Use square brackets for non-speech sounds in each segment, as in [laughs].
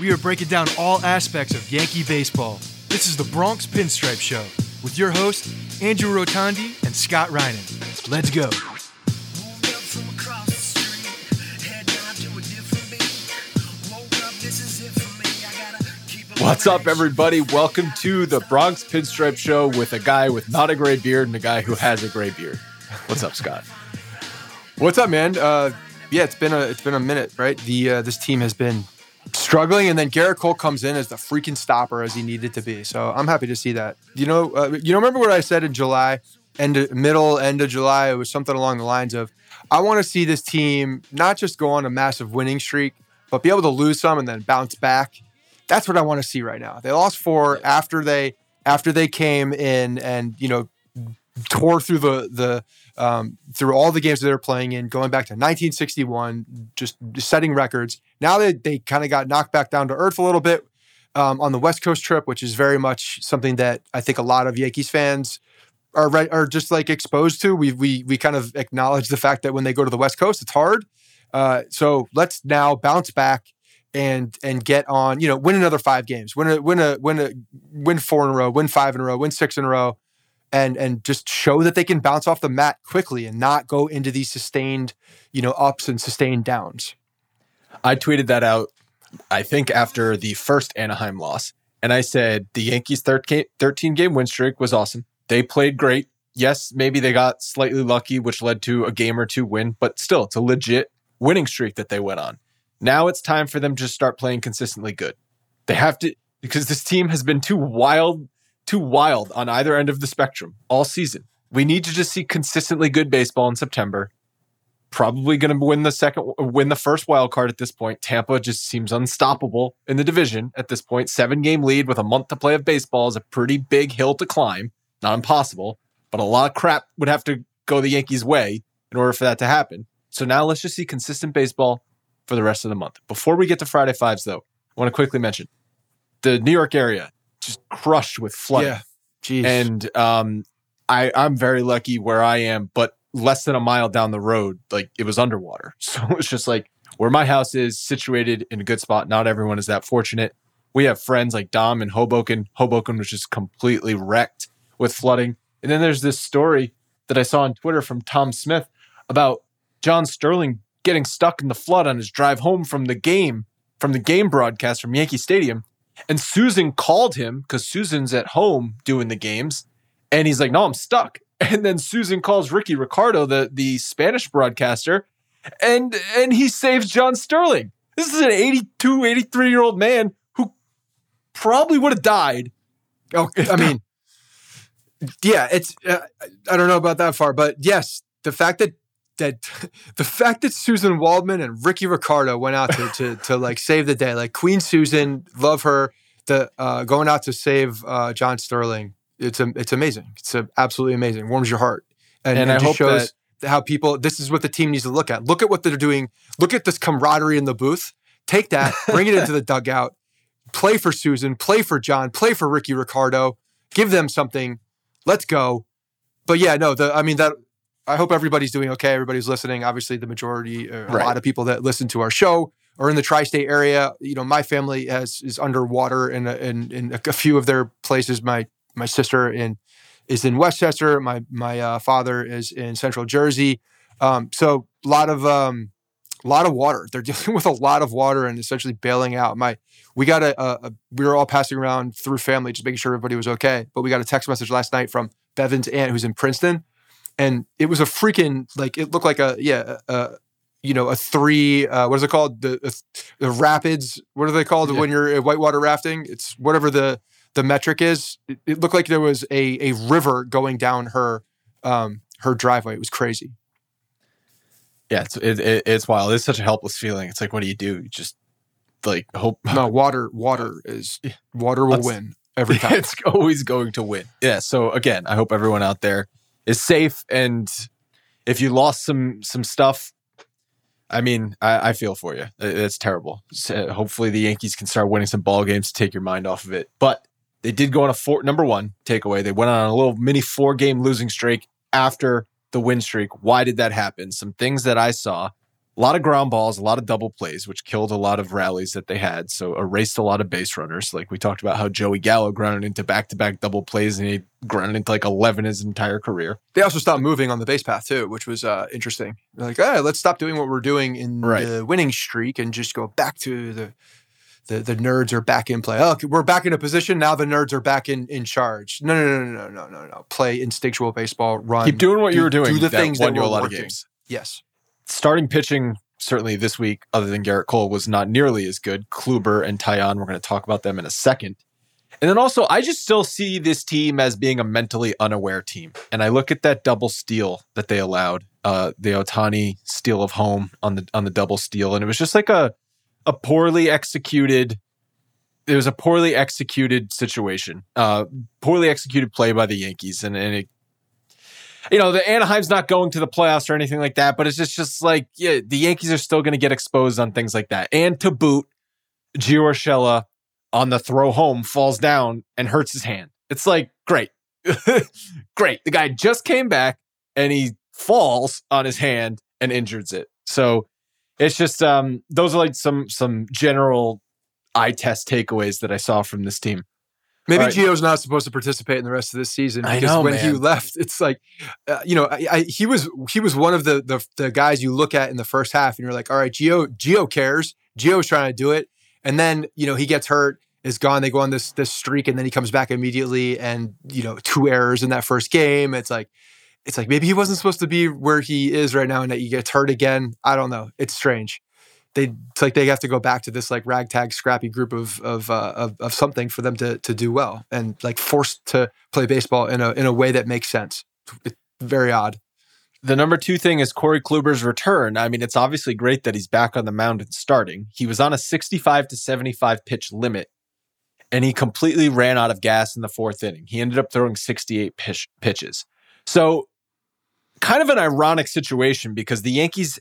We are breaking down all aspects of Yankee baseball. This is the Bronx Pinstripe Show with your hosts, Andrew Rotondi and Scott Reinen. Let's go. What's up, everybody? Welcome to the Bronx Pinstripe Show with a guy with not a gray beard and a guy who has a gray beard. What's up, Scott? [laughs] What's up, man? Uh, yeah, it's been a it's been a minute, right? The uh, this team has been struggling, and then Gerrit Cole comes in as the freaking stopper as he needed to be. So I'm happy to see that. You know, uh, you know, remember what I said in July, end middle end of July? It was something along the lines of, I want to see this team not just go on a massive winning streak, but be able to lose some and then bounce back. That's what I want to see right now. They lost four after they after they came in and you know tore through the the um, through all the games that they're playing in, going back to 1961, just setting records. Now they, they kind of got knocked back down to earth a little bit um, on the West Coast trip, which is very much something that I think a lot of Yankees fans are right, are just like exposed to. We we we kind of acknowledge the fact that when they go to the West Coast, it's hard. Uh, so let's now bounce back and and get on. You know, win another five games, win a win a win a win four in a row, win five in a row, win six in a row and and just show that they can bounce off the mat quickly and not go into these sustained, you know, ups and sustained downs. I tweeted that out I think after the first Anaheim loss and I said the Yankees 13 game win streak was awesome. They played great. Yes, maybe they got slightly lucky which led to a game or two win, but still it's a legit winning streak that they went on. Now it's time for them to start playing consistently good. They have to because this team has been too wild too wild on either end of the spectrum all season. We need to just see consistently good baseball in September. Probably going to win the second, win the first wild card at this point. Tampa just seems unstoppable in the division at this point. Seven game lead with a month to play of baseball is a pretty big hill to climb. Not impossible, but a lot of crap would have to go the Yankees' way in order for that to happen. So now let's just see consistent baseball for the rest of the month. Before we get to Friday fives, though, I want to quickly mention the New York area just crushed with flooding. Yeah. Jeez. And um, I, I'm very lucky where I am, but less than a mile down the road, like it was underwater. [laughs] So it's just like where my house is situated in a good spot. Not everyone is that fortunate. We have friends like Dom in Hoboken. Hoboken was just completely wrecked with flooding. And then there's this story that I saw on Twitter from Tom Smith about John Sterling getting stuck in the flood on his drive home from the game, from the game broadcast from Yankee Stadium. And Susan called him because Susan's at home doing the games. And he's like, no, I'm stuck. [laughs] And then Susan calls Rickie Ricardo, the, the Spanish broadcaster, and and he saves John Sterling. This is an 82, 83 year old man who probably would have died. Oh, I [laughs] mean, yeah, it's uh, I don't know about that far, but yes, the fact that that [laughs] the fact that Susan Waldman and Rickie Ricardo went out to, to, to like save the day, like Queen Susan, love her, the uh, going out to save uh, John Sterling. it's a, it's amazing. It's a, absolutely amazing. Warms your heart, and, and, and I hope shows that how people. This is what the team needs to look at. Look at what they're doing. Look at this camaraderie in the booth. Take that, bring it into the [laughs] dugout. Play for Susan. Play for John. Play for Rickie Ricardo. Give them something. Let's go. But yeah, no. The I mean that. I hope everybody's doing okay. Everybody's listening. Obviously, the majority, uh, a lot of people that listen to our show are in the tri-state area. You know, my family has is underwater in a, in, in a few of their places. My my sister in is in Westchester. My my uh, father is in Central Jersey. Um, so a lot of um, a lot of water. They're [laughs] dealing with a lot of water and essentially bailing out. My we got a, a, a, we were all passing around through family just making sure everybody was okay. But we got a text message last night from Bevan's aunt who's in Princeton, and it was a freaking like it looked like a yeah a, you know a three uh, what is it called? The the rapids what are they called yeah. when you're whitewater rafting? It's whatever the the metric is. It, it, looked like there was a a river going down her um her driveway. It was crazy. Yeah it's it, it, it's wild. It's such a helpless feeling. It's like what do you do? You just like hope [laughs] no water water is water will win every [laughs] time. it's always going to win. Yeah so again i hope everyone out there is safe and if you lost some some stuff I mean, I, I, feel for you. It's terrible. So uh, hopefully, the Yankees can start winning some ball games to take your mind off of it. But they did go on a four. Number one takeaway: they went on a little mini four game losing streak after the win streak. Why did that happen? Some things that I saw a lot of ground balls, a lot of double plays, which killed a lot of rallies that they had. So erased a lot of base runners. Like we talked about how Joey Gallo grounded into back to back double plays and he grounded into like 11 his entire career. They also stopped moving on the base path too, which was uh, interesting. They're like, hey, let's stop doing what we're doing in right. the winning streak and just go back to the the the nerds are back in play. Oh, we're back in a position now. The nerds are back in in charge. No, no, no, no, no, no, no. No. Play instinctual baseball. Run. Keep doing what do, you were doing. Do the things that won you a lot working. of games. Yes starting pitching certainly this week, other than Gerrit Cole, was not nearly as good. Kluber and Taillon, we're going to talk about them in a second. And then also, I just still see this team as being a mentally unaware team. And I look at that double steal that they allowed, uh, the Ohtani steal of home on the on the double steal, and it was just like a a poorly executed. It was a poorly executed situation, uh, poorly executed play by the Yankees, and, and it you know, the Anaheim's not going to the playoffs or anything like that, but it's just, just like, yeah, the Yankees are still going to get exposed on things like that. And to boot, Gio Urshela on the throw home falls down and hurts his hand. It's like, great. [laughs] great. The guy just came back and he falls on his hand and injures it. So it's just, um, those are like some, some general eye test takeaways that I saw from this team. Maybe right. Gio's not supposed to participate in the rest of this season because know, when man. he left, it's like, uh, you know, I, I, he was he was one of the, the, the guys you look at in the first half, and you're like, all right, Gio Gio cares. Gio's trying to do it, and then you know he gets hurt, is gone. They go on this this streak, and then he comes back immediately, and you know, two errors in that first game. It's like, it's like maybe he wasn't supposed to be where he is right now, and that he gets hurt again. I don't know. It's strange they it's like they have to go back to this like ragtag scrappy group of of, uh, of of something for them to to do well and like forced to play baseball in a in a way that makes sense. It's very odd. The number two thing is Corey Kluber's return. I mean, it's obviously great that he's back on the mound and starting. He was on a 65 to 75 pitch limit, and he completely ran out of gas in the fourth inning. He ended up throwing 68 pitch, pitches. So, kind of an ironic situation because the Yankees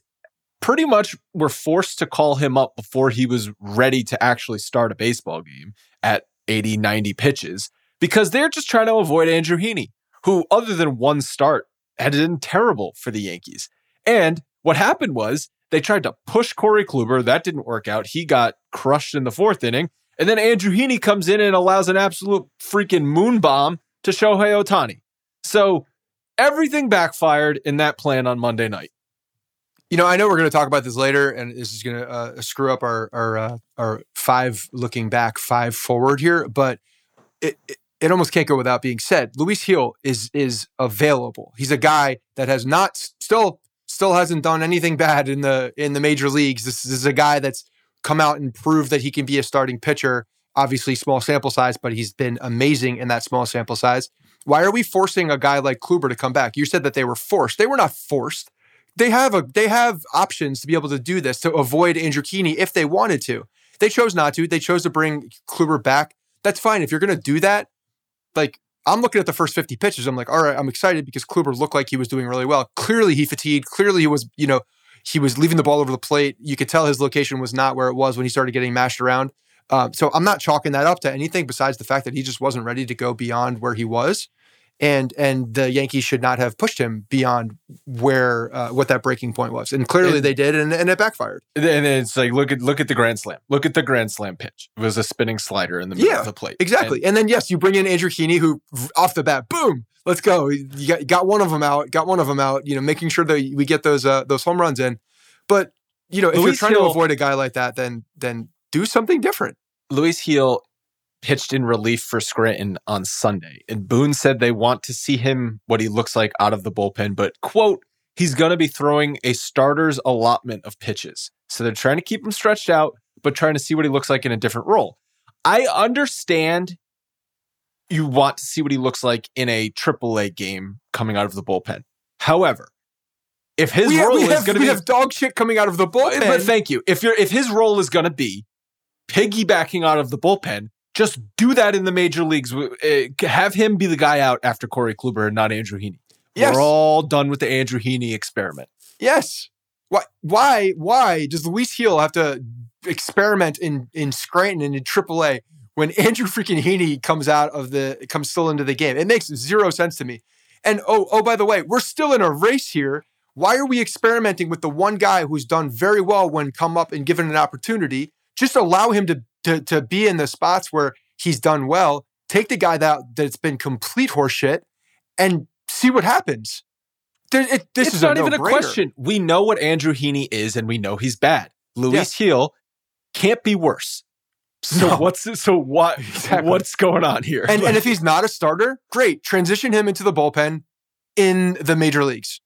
pretty much were forced to call him up before he was ready to actually start a baseball game at 80, 90 pitches because they're just trying to avoid Andrew Heaney, who, other than one start, had been terrible for the Yankees. And what happened was they tried to push Corey Kluber. That didn't work out. He got crushed in the fourth inning. And then Andrew Heaney comes in and allows an absolute freaking moon bomb to Shohei Ohtani. So everything backfired in that plan on Monday night. You know, I know we're going to talk about this later, and this is going to uh, screw up our our uh, our five looking back, five forward here. But it, it, it almost can't go without being said. Luis Gil is is available. He's a guy that has not still still hasn't done anything bad in the in the major leagues. This, this is a guy that's come out and proved that he can be a starting pitcher. Obviously, small sample size, but he's been amazing in that small sample size. Why are we forcing a guy like Kluber to come back? You said that they were forced. They were not forced they have a they have options to be able to do this to avoid Andrew Heaney if they wanted to. They chose not to. They chose to bring Kluber back. That's fine. If you're going to do that, like I'm looking at the first 50 pitches. I'm like, all right, I'm excited because Kluber looked like he was doing really well. Clearly, he fatigued. Clearly, he was, you know, he was leaving the ball over the plate. You could tell his location was not where it was when he started getting mashed around. Um, so I'm not chalking that up to anything besides the fact that he just wasn't ready to go beyond where he was and and the Yankees should not have pushed him beyond where uh, what that breaking point was, and clearly they did, and, and it backfired. And it's like look at look at the grand slam, look at the grand slam pitch. It was a spinning slider in the middle yeah, of the plate, exactly. And, and, then yes, you bring in Andrew Heaney, who off the bat, boom, let's go. You got, got one of them out, got one of them out. You know, making sure that we get those uh, those home runs in. But you know, if Luis you're trying Gil, to avoid a guy like that, then then do something different. Luis Gil pitched in relief for Scranton on Sunday. And Boone said they want to see him what he looks like out of the bullpen, but quote, he's going to be throwing a starter's allotment of pitches. So they're trying to keep him stretched out, but trying to see what he looks like in a different role. I understand you want to see what he looks like in a AAA game coming out of the bullpen. However, if his we role have, is going to be have dog shit coming out of the bullpen, but thank you. If you're if his role is going to be piggybacking out of the bullpen, just do that in the major leagues. Uh, have him be the guy out after Corey Kluber and not Andrew Heaney. Yes. We're all done with the Andrew Heaney experiment. Yes. Why? Why? Why does Luis Gil have to experiment in in Scranton and in AAA when Andrew freaking Heaney comes out of the comes still into the game? It makes zero sense to me. And oh, oh, by the way, we're still in a race here. Why are we experimenting with the one guy who's done very well when come up and given an opportunity? Just allow him to to to be in the spots where he's done well. Take the guy that that's been complete horseshit and see what happens. There, it, this it's is not a even a question. We know what Andrew Heaney is, and we know he's bad. Luis yeah. Gil can't be worse. So no. what's so what [laughs] exactly. what's going on here? And, and if he's not a starter, great. Transition him into the bullpen in the major leagues.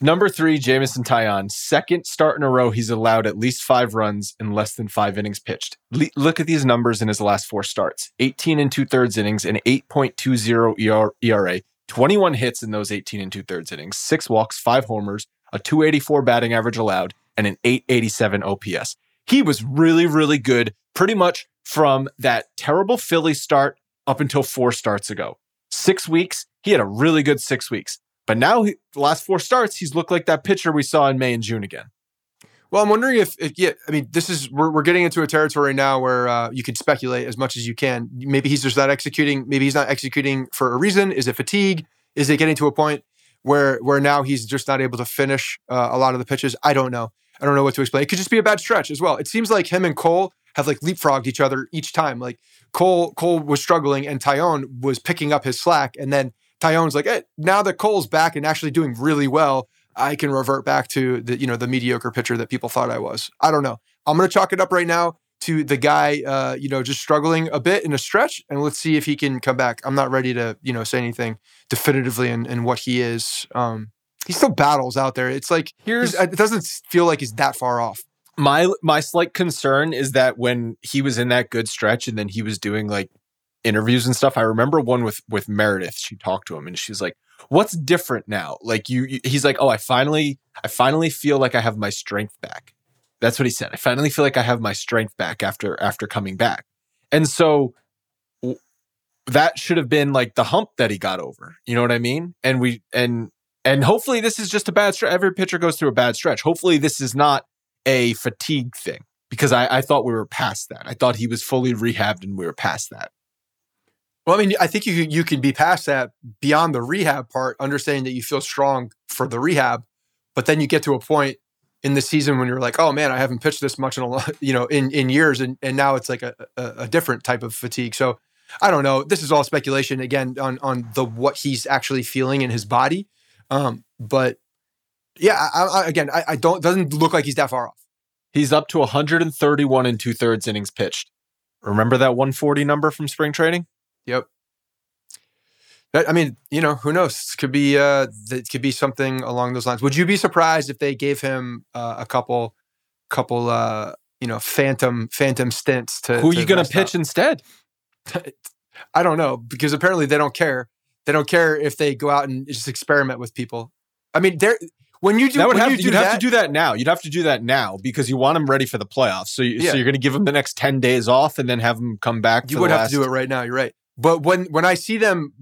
Number three, Jameson Taillon. Second start in a row, he's allowed at least five runs in less than five innings pitched. Le- look at these numbers in his last four starts 18 and two thirds innings, an 8.20 ERA, 21 hits in those 18 and two thirds innings, six walks, five homers, a 284 batting average allowed, and an 887 OPS. He was really, really good pretty much from that terrible Philly start up until four starts ago. Six weeks, he had a really good six weeks. But now, he, the last four starts, he's looked like that pitcher we saw in May and June again. Well, I'm wondering if, if yeah, I mean, this is we're, we're getting into a territory now where uh, you can speculate as much as you can. Maybe he's just not executing. Maybe he's not executing for a reason. Is it fatigue? Is it getting to a point where where now he's just not able to finish uh, a lot of the pitches? I don't know. I don't know what to explain. It could just be a bad stretch as well. It seems like him and Cole have like leapfrogged each other each time. Like Cole Cole was struggling and Taillon was picking up his slack, and then Taillon's like, hey, now that Cole's back and actually doing really well, I can revert back to the you know the mediocre pitcher that people thought I was. I don't know. I'm gonna chalk it up right now to the guy, uh, you know, just struggling a bit in a stretch, and let's see if he can come back. I'm not ready to you know say anything definitively in, in what he is. Um, he still battles out there. It's like here's it doesn't feel like he's that far off. My my slight concern is that when he was in that good stretch and then he was doing like interviews and stuff. I remember one with with Meredith. She talked to him and she's like, "What's different now?" Like you, you, he's like, "Oh, I finally, I finally feel like I have my strength back." That's what he said. I finally feel like I have my strength back after after coming back. And so that should have been like the hump that he got over. You know what I mean? And we and and hopefully this is just a bad stretch. Every pitcher goes through a bad stretch. Hopefully this is not a fatigue thing because I, I thought we were past that. I thought he was fully rehabbed and we were past that. Well, I mean, I think you you can be past that beyond the rehab part, understanding that you feel strong for the rehab, but then you get to a point in the season when you're like, oh man, I haven't pitched this much in a lot, [laughs] you know, in in years, and and now it's like a, a, a different type of fatigue. So I don't know. This is all speculation again on on the what he's actually feeling in his body, um, but yeah, I, I, again, I, I don't doesn't look like he's that far off. He's up to 131 and two thirds innings pitched. Remember that 140 number from spring training? Yep. I mean, you know, who knows? It could be uh, it could be something along those lines. Would you be surprised if they gave him uh, a couple, couple, uh, you know, phantom phantom stints to? Who are you going to pitch instead? [laughs] I don't know because apparently they don't care. They don't care if they go out and just experiment with people. I mean, they're when you do that would have you to, you'd that, have to do that now. You'd have to do that now because you want them ready for the playoffs. So, you, yeah. so you're going to give them the next ten days off and then have them come back. You would have last... to do it right now. You're right. But when when I see them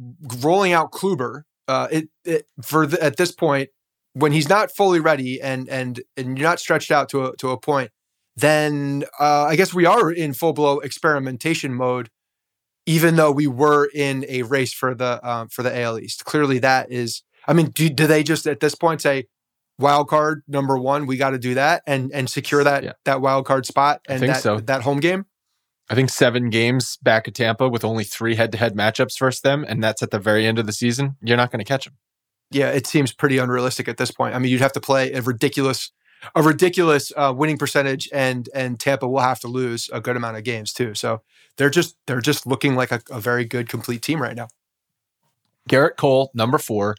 rolling out Kluber, uh, it, it for the, at this point when he's not fully ready and and and you're not stretched out to a to a point, then uh, I guess we are in full blow experimentation mode. Even though we were in a race for the um, for the AL East, clearly that is. I mean, do, do they just at this point say wild card number one? We got to do that and and secure that Yeah. that wild card spot and that so. that home game. I think seven games back at Tampa with only three head to head matchups versus them, and that's at the very end of the season. You're not going to catch them. yeah, it seems pretty unrealistic at this point. I mean, you'd have to play a ridiculous, a ridiculous uh, winning percentage, and and Tampa will have to lose a good amount of games too. So they're just they're just looking like a, a very good complete team right now. Gerrit Cole, number four,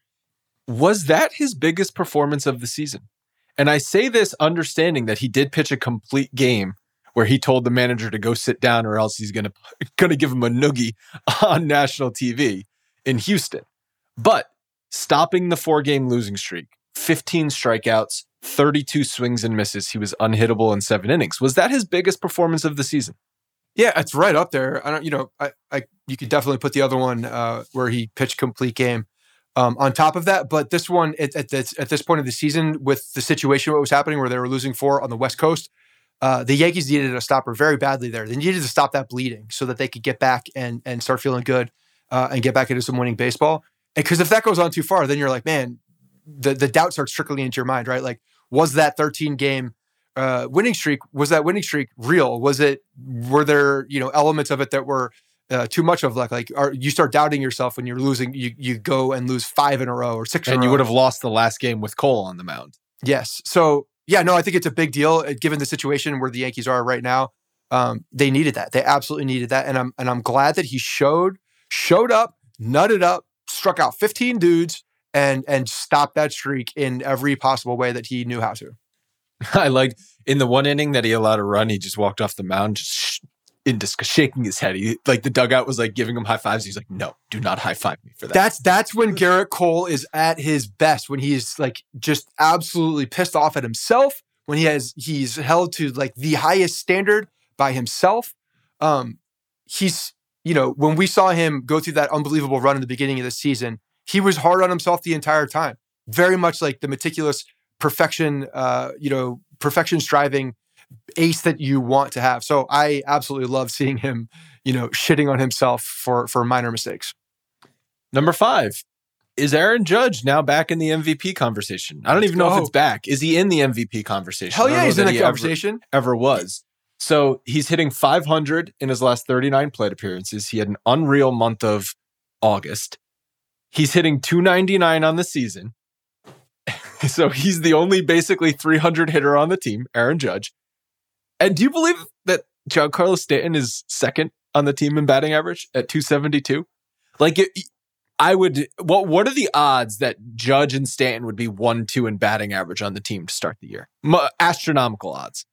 was that his biggest performance of the season? And I say this understanding that he did pitch a complete game where he told the manager to go sit down or else he's going [laughs] to going to give him a noogie [laughs] on national TV in Houston. But stopping the four game losing streak, 15 strikeouts, 32 swings and misses, he was unhittable in 7 innings. Was that his biggest performance of the season? Yeah, it's right up there. I don't, you know, I, I you could definitely put the other one uh, where he pitched complete game um, on top of that. But this one at, at this at this point of the season, with the situation what was happening, where they were losing four on the West Coast, uh, the Yankees needed a stopper very badly there. They needed to stop that bleeding so that they could get back and and start feeling good uh, and get back into some winning baseball. Because if that goes on too far, then you're like, man, the the doubt starts trickling into your mind, right? Like, was that 13 game uh, winning streak was that winning streak real? Was it were there you know elements of it that were uh, too much of like like are, you start doubting yourself when you're losing you you go and lose five in a row or six in And you would have lost the last game with Cole on the mound. yes so yeah no I think it's a big deal uh, given the situation where the Yankees are right now um, they needed that they absolutely needed that and I'm and I'm glad that he showed showed up nutted up struck out 15 dudes and and stopped that streak in every possible way that he knew how to. [laughs] I like in the one inning that he allowed a run, he just walked off the mound, just in dis- shaking his head. He, like the dugout was like giving him high fives. He's like, "No, do not high five me for that." That's that's when [laughs] Gerrit Cole is at his best when he's like just absolutely pissed off at himself when he has he's held to like the highest standard by himself. Um he's you know when we saw him go through that unbelievable run in the beginning of the season, he was hard on himself the entire time. Very much like the meticulous perfection uh you know perfection striving ace that you want to have. So I absolutely love seeing him, you know, shitting on himself for for minor mistakes. Number five is Aaron Judge now back in the MVP conversation. I don't even know if it's back. Is he in the MVP conversation? Hell yeah, he's in the he ever- conversation. ever was. So he's hitting 500 in his last 39 plate appearances. He had an unreal month of August. He's hitting 299 on the season. [laughs] so he's the only basically 300 hitter on the team, Aaron Judge. And do you believe that Giancarlo Stanton is second on the team in batting average at 272? Like it, I would what what are the odds that Judge and Stanton would be 1-2 in batting average on the team to start the year? Astronomical odds.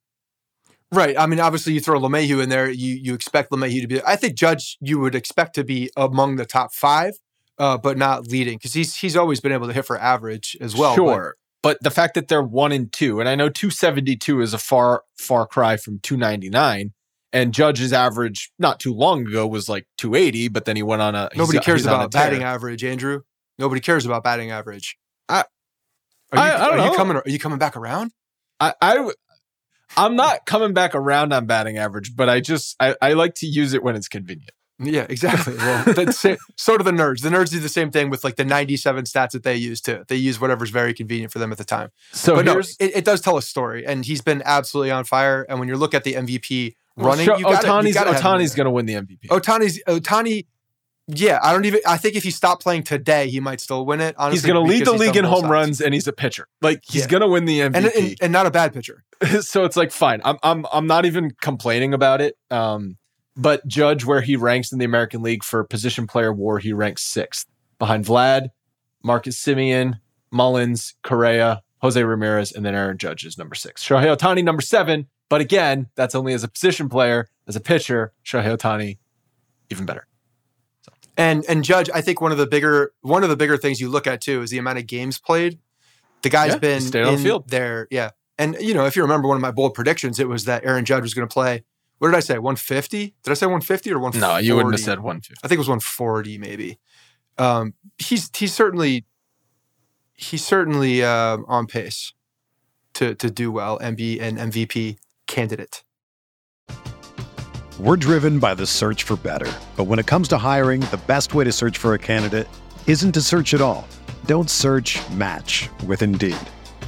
Right. I mean, obviously, you throw LeMahieu in there. You you expect LeMahieu to be. I think Judge you would expect to be among the top five, uh, but not leading because he's he's always been able to hit for average as well. Sure. But the fact that they're one and two, and I know 272 is a far, far cry from 299. And Judge's average not too long ago was like 280, but then he went on a. nobody cares he's on a about batting average, Andrew. Nobody cares about batting average. I- are you, I- I don't are you coming? Are you coming back around? I, I, I'm not coming back around on batting average, but I just I, I like to use it when it's convenient. Yeah, exactly. Well, [laughs] that's it. so do the nerds. The nerds do the same thing with like the 97 stats that they use too. They use whatever's very convenient for them at the time. So but no, it, it does tell a story, and he's been absolutely on fire. And when you look at the MVP running, Sure, you gotta, you Ohtani's gotta have him Ohtani's going to win the MVP. Ohtani's Ohtani. Yeah, I don't even. I think if he stopped playing today, he might still win it. Honestly, he's going to lead the league in home sides. runs, and he's a pitcher. Like he's Yeah. going to win the MVP. and, and and not a bad pitcher. [laughs] so it's like fine. I'm I'm I'm not even complaining about it. Um, but judge where he ranks in the American League for position player war, he ranks sixth behind Vlad, Marcus Semien, Mullins, Correa, Jose Ramirez, and then Aaron Judge is number six. Shohei Ohtani number seven. But again, that's only as a position player. As a pitcher, Shohei Ohtani, even better. And and Judge, I think one of the bigger one of the bigger things you look at too is the amount of games played. The guy's Yeah, been on the field. there, yeah. And you know, if you remember one of my bold predictions, it was that Aaron Judge was going to play what did I say? 150? Did I say 150 or 140? No, you wouldn't have said 150. I think it was 140 maybe. Um, he's he's certainly he's certainly uh, on pace to to do well and be an MVP candidate. We're driven by the search for better, but when it comes to hiring, the best way to search for a candidate isn't to search at all. Don't search. Match with Indeed.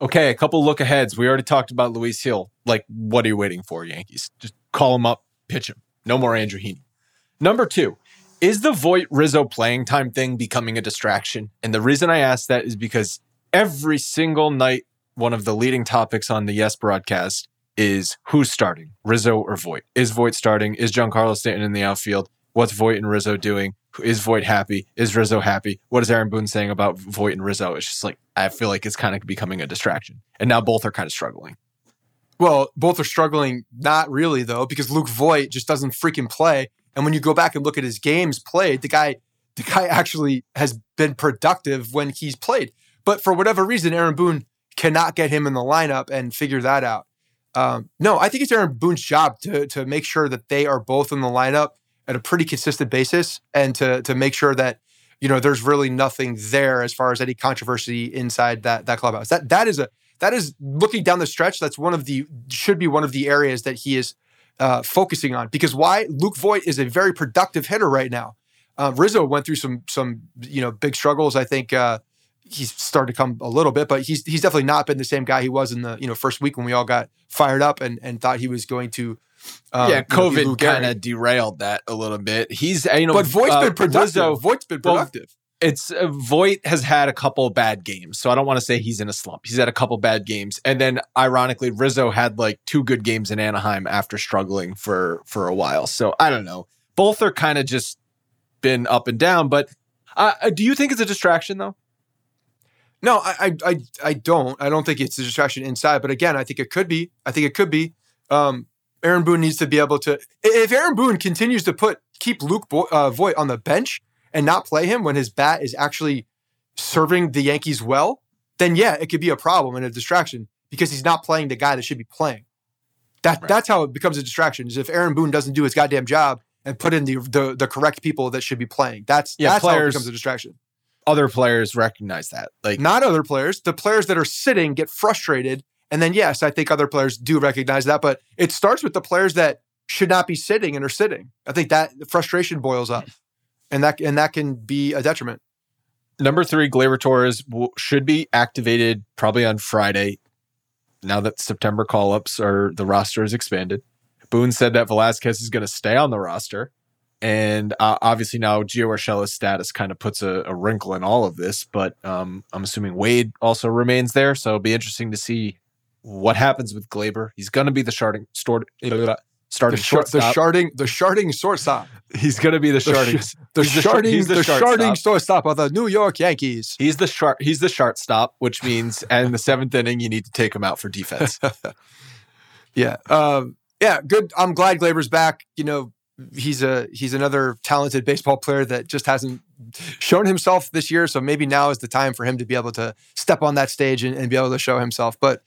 Okay, a couple look aheads. We already talked about Luis Gil. Like, what are you waiting for, Yankees? Just call him up, pitch him. No more Andrew Heaney. Number two, is the Voit Rizzo playing time thing becoming a distraction? And the reason I ask that is because every single night, one of the leading topics on the Yes broadcast is who's starting, Rizzo or Voit? Is Voit starting? Is Giancarlo Stanton in the outfield? What's Voit and Rizzo doing? Is Voit happy? Is Rizzo happy? What is Aaron Boone saying about Voit and Rizzo? It's just like I feel like it's kind of becoming a distraction, and now both are kind of struggling. Well, both are struggling, not really though, because Luke Voit just doesn't freaking play. And when you go back and look at his games played, the guy, the guy actually has been productive when he's played. But for whatever reason, Aaron Boone cannot get him in the lineup and figure that out. Um, no, I think it's Aaron Boone's job to to make sure that they are both in the lineup at a pretty consistent basis and to to make sure that you know there's really nothing there as far as any controversy inside that that clubhouse. That that is a that is looking down the stretch. That's one of the should be one of the areas that he is uh, focusing on because why Luke Voit is a very productive hitter right now. Uh, Rizzo went through some some you know big struggles. I think uh, he's started to come a little bit, but he's he's definitely not been the same guy he was in the you know first week when we all got fired up and and thought he was going to um, yeah, COVID you know, kind of derailed that a little bit. He's you know, but Voit's uh, been productive. Rizzo, Voit's been productive. Well, it's uh, Voit has had a couple bad games, so I don't want to say he's in a slump. He's had a couple bad games, and then ironically, Rizzo had like two good games in Anaheim after struggling for for a while. So I don't know. Both are kind of just been up and down. But uh, uh, do you think it's a distraction though? No, I, I I don't. I don't think it's a distraction inside. But again, I think it could be. I think it could be. Um, Aaron Boone needs to be able to. If Aaron Boone continues to put keep Luke Bo- uh, Voit on the bench and not play him when his bat is actually serving the Yankees well, then yeah, it could be a problem and a distraction because he's not playing the guy that should be playing. That right. that's how it becomes a distraction. Is if Aaron Boone doesn't do his goddamn job and put in the the, the correct people that should be playing. That's yeah, that's players, how it becomes a distraction. Other players recognize that, like not other players. The players that are sitting get frustrated and then, yes, I think other players do recognize that, but it starts with the players that should not be sitting and are sitting. I think that frustration boils up, and that and that can be a detriment. Number three, Gleyber Torres should be activated probably on Friday. Now that September call ups are the roster is expanded, Boone said that Velazquez is going to stay on the roster. And uh, obviously now Gio Urshela's status kind of puts a, a, wrinkle in all of this, but um, I'm assuming Wade also remains there. So it'll be interesting to see what happens with Gleyber. He's going to be the starting starting starting the, shortstop. the sharding the sharding shortstop. He's going to be the sharding the, the sharding the, the sharding shortstop of the New York Yankees. He's the short he's the shortstop, which means [laughs] in the seventh inning you need to take him out for defense. [laughs] yeah, um, yeah, good. I'm glad Gleyber's back. You know, he's a he's another talented baseball player that just hasn't shown himself this year. So maybe now is the time for him to be able to step on that stage and, and be able to show himself. But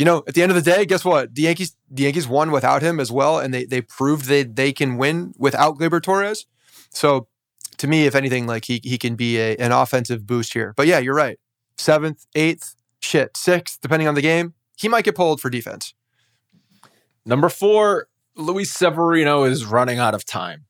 you know, at the end of the day, guess what? The Yankees the Yankees won without him as well, and they they proved that they can win without Gleyber Torres. So to me, if anything, like he he can be a, an offensive boost here. But yeah, you're right. Seventh, eighth, shit, sixth, depending on the game, he might get pulled for defense. Number four, Luis Severino is running out of time.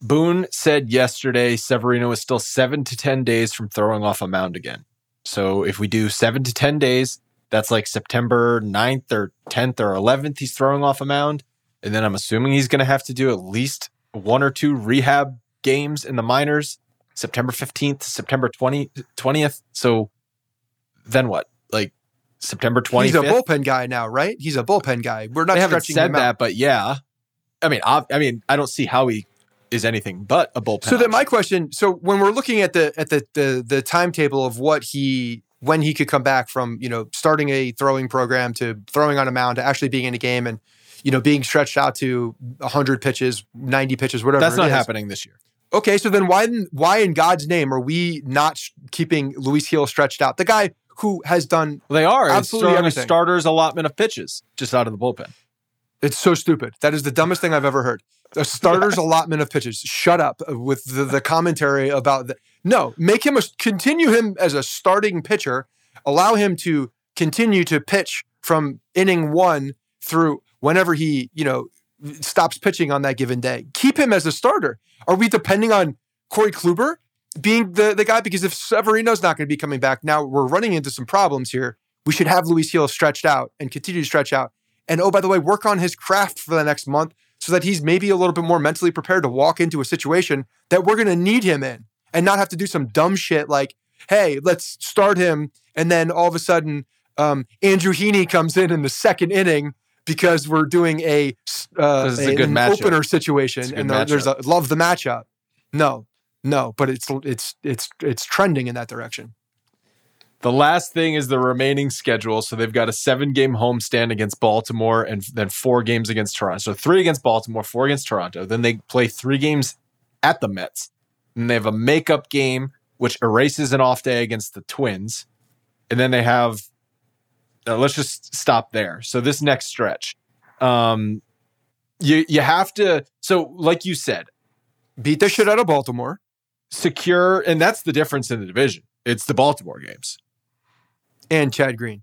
Boone said yesterday Severino is still seven to 10 days from throwing off a mound again. So if we do seven to 10 days, that's like September 9th or 10th or 11th, he's throwing off a mound. And then I'm assuming he's going to have to do at least one or two rehab games in the minors, September 15th, September 20, 20th. So then what? Like September 20th. He's a bullpen guy now, right? He's a bullpen guy. We're not they haven't said that, but yeah. I mean, I, I, mean, I don't see how he is anything but a bullpen. So then my question, so when we're looking at the at the the the timetable of what he when he could come back from, you know, starting a throwing program to throwing on a mound to actually being in a game and you know, being stretched out to 100 pitches, 90 pitches, whatever. That's not happening this year. Okay, so then why why in God's name are we not keeping Luis Gil stretched out? The guy who has done they are absolutely throwing a starter's allotment of pitches just out of the bullpen. It's so stupid. That is the dumbest thing I've ever heard. Uh, a starter's allotment of pitches. Shut up uh, with the, the commentary about the no. Make him a continue him as a starting pitcher. Allow him to continue to pitch from inning one through whenever he you know stops pitching on that given day. Keep him as a starter. Are we depending on Corey Kluber being the, the guy because if Severino's not going to be coming back, now we're running into some problems here. We should have Luis Gil stretched out and continue to stretch out. And oh, by the way, work on his craft for the next month so that he's maybe a little bit more mentally prepared to walk into a situation that we're going to need him in and not have to do some dumb shit like, hey, let's start him. And then all of a sudden, um, Andrew Heaney comes in in the second inning because we're doing a, uh, a, a an opener situation and there's a love the matchup. No, no, but it's it's it's it's trending in that direction. The last thing is the remaining schedule. So they've got a seven game homestand against Baltimore and then four games against Toronto. So three against Baltimore, four against Toronto. Then they play three games at the Mets. And they have a makeup game, which erases an off day against the Twins. And then they have, uh, let's just stop there. So this next stretch, um, you, you have to, so like you said, beat the shit out of Baltimore secure, and that's the difference in the division. It's the Baltimore games and Chad Green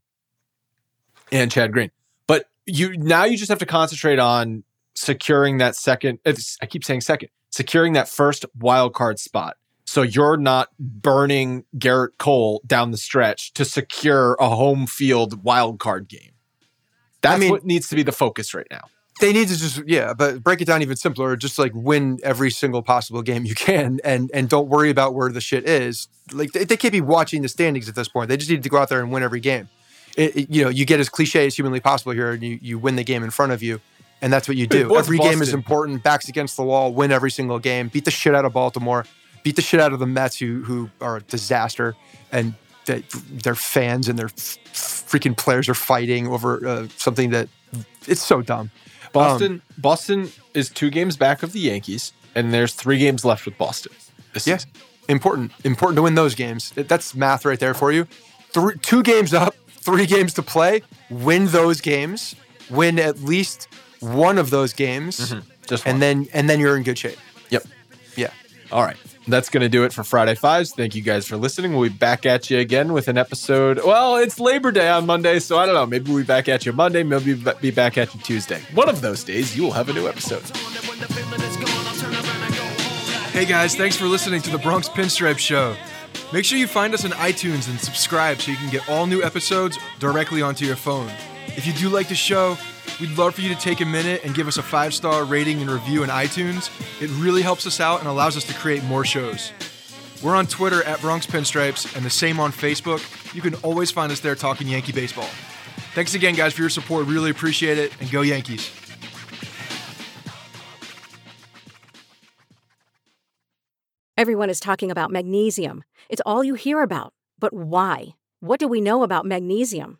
and Chad Green. But you now you just have to concentrate on securing that second. I keep saying second, securing that first wild card spot. So you're not burning Gerrit Cole down the stretch to secure a home field wild card game. That's I mean, what needs to be the focus right now they need to just yeah, but break it down even simpler. Just like win every single possible game you can, and and don't worry about where the shit is. Like they, they can't be watching the standings at this point. They just need to go out there and win every game. It, it, you know, you get as cliche as humanly possible here, and you you win the game in front of you, and that's what you do. Every Boston? game is important. Backs against the wall. Win every single game. Beat the shit out of Baltimore. Beat the shit out of the Mets, who who are a disaster, and that their fans and their freaking players are fighting over uh, something that it's so dumb. Boston um, Boston is two games back of the Yankees, and there's three games left with Boston. yes, important, important to win those games. That's math right there for you. Three, two games up, three games to play. Win those games. Win at least one of those games, mm-hmm. just one. and then and then you're in good shape. Yep. Yeah. All right that's going to do it for Friday Fives. Thank you guys for listening. We'll be back at you again with an episode. Well, it's Labor Day on Monday, so I don't know. Maybe we'll be back at you Monday. Maybe we'll be back at you Tuesday. One of those days, you will have a new episode. Hey guys, thanks for listening to the Bronx Pinstripe Show. Make sure you find us on iTunes and subscribe so you can get all new episodes directly onto your phone. If you do like the show, We'd love for you to take a minute and give us a five star rating and review in iTunes. It really helps us out and allows us to create more shows. We're on Twitter at Bronx Pinstripes and the same on Facebook. You can always find us there talking Yankee baseball. Thanks again, guys, for your support. Really appreciate it, and go Yankees. Everyone is talking about magnesium. It's all you hear about. But why? What do we know about magnesium?